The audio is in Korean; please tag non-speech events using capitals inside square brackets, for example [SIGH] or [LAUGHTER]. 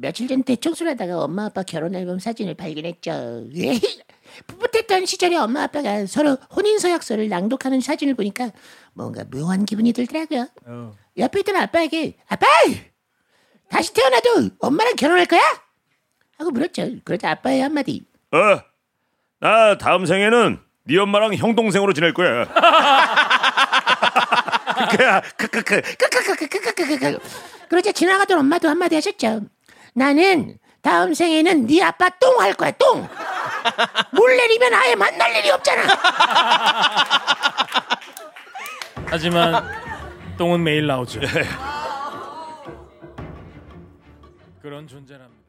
며칠 전 대청소를 하다가 엄마 아빠 결혼 앨범 사진을 발견했죠. 예. 풋풋했던 시절에 엄마 아빠가 서로 혼인 서약서를 낭독하는 사진을 보니까 뭔가 묘한 기분이 들더라고요. 어. 옆에 있던 아빠에게 아빠 다시 태어나도 엄마랑 결혼할 거야? 하고 물었죠. 그러자 아빠의 한마디. 어, 나 다음 생에는 네 엄마랑 형 동생으로 지낼 거야. [LAUGHS] 그야 크크크 크크크크크크크. 그러자 지나가던 엄마도 한마디 하셨죠. 나는 다음 생에는 네 아빠 똥 할 거야 똥. [LAUGHS] 물 내리면 아예 만날 일이 없잖아. [LAUGHS] 하지만 똥은 매일 나오죠. 그런 존재랍니다.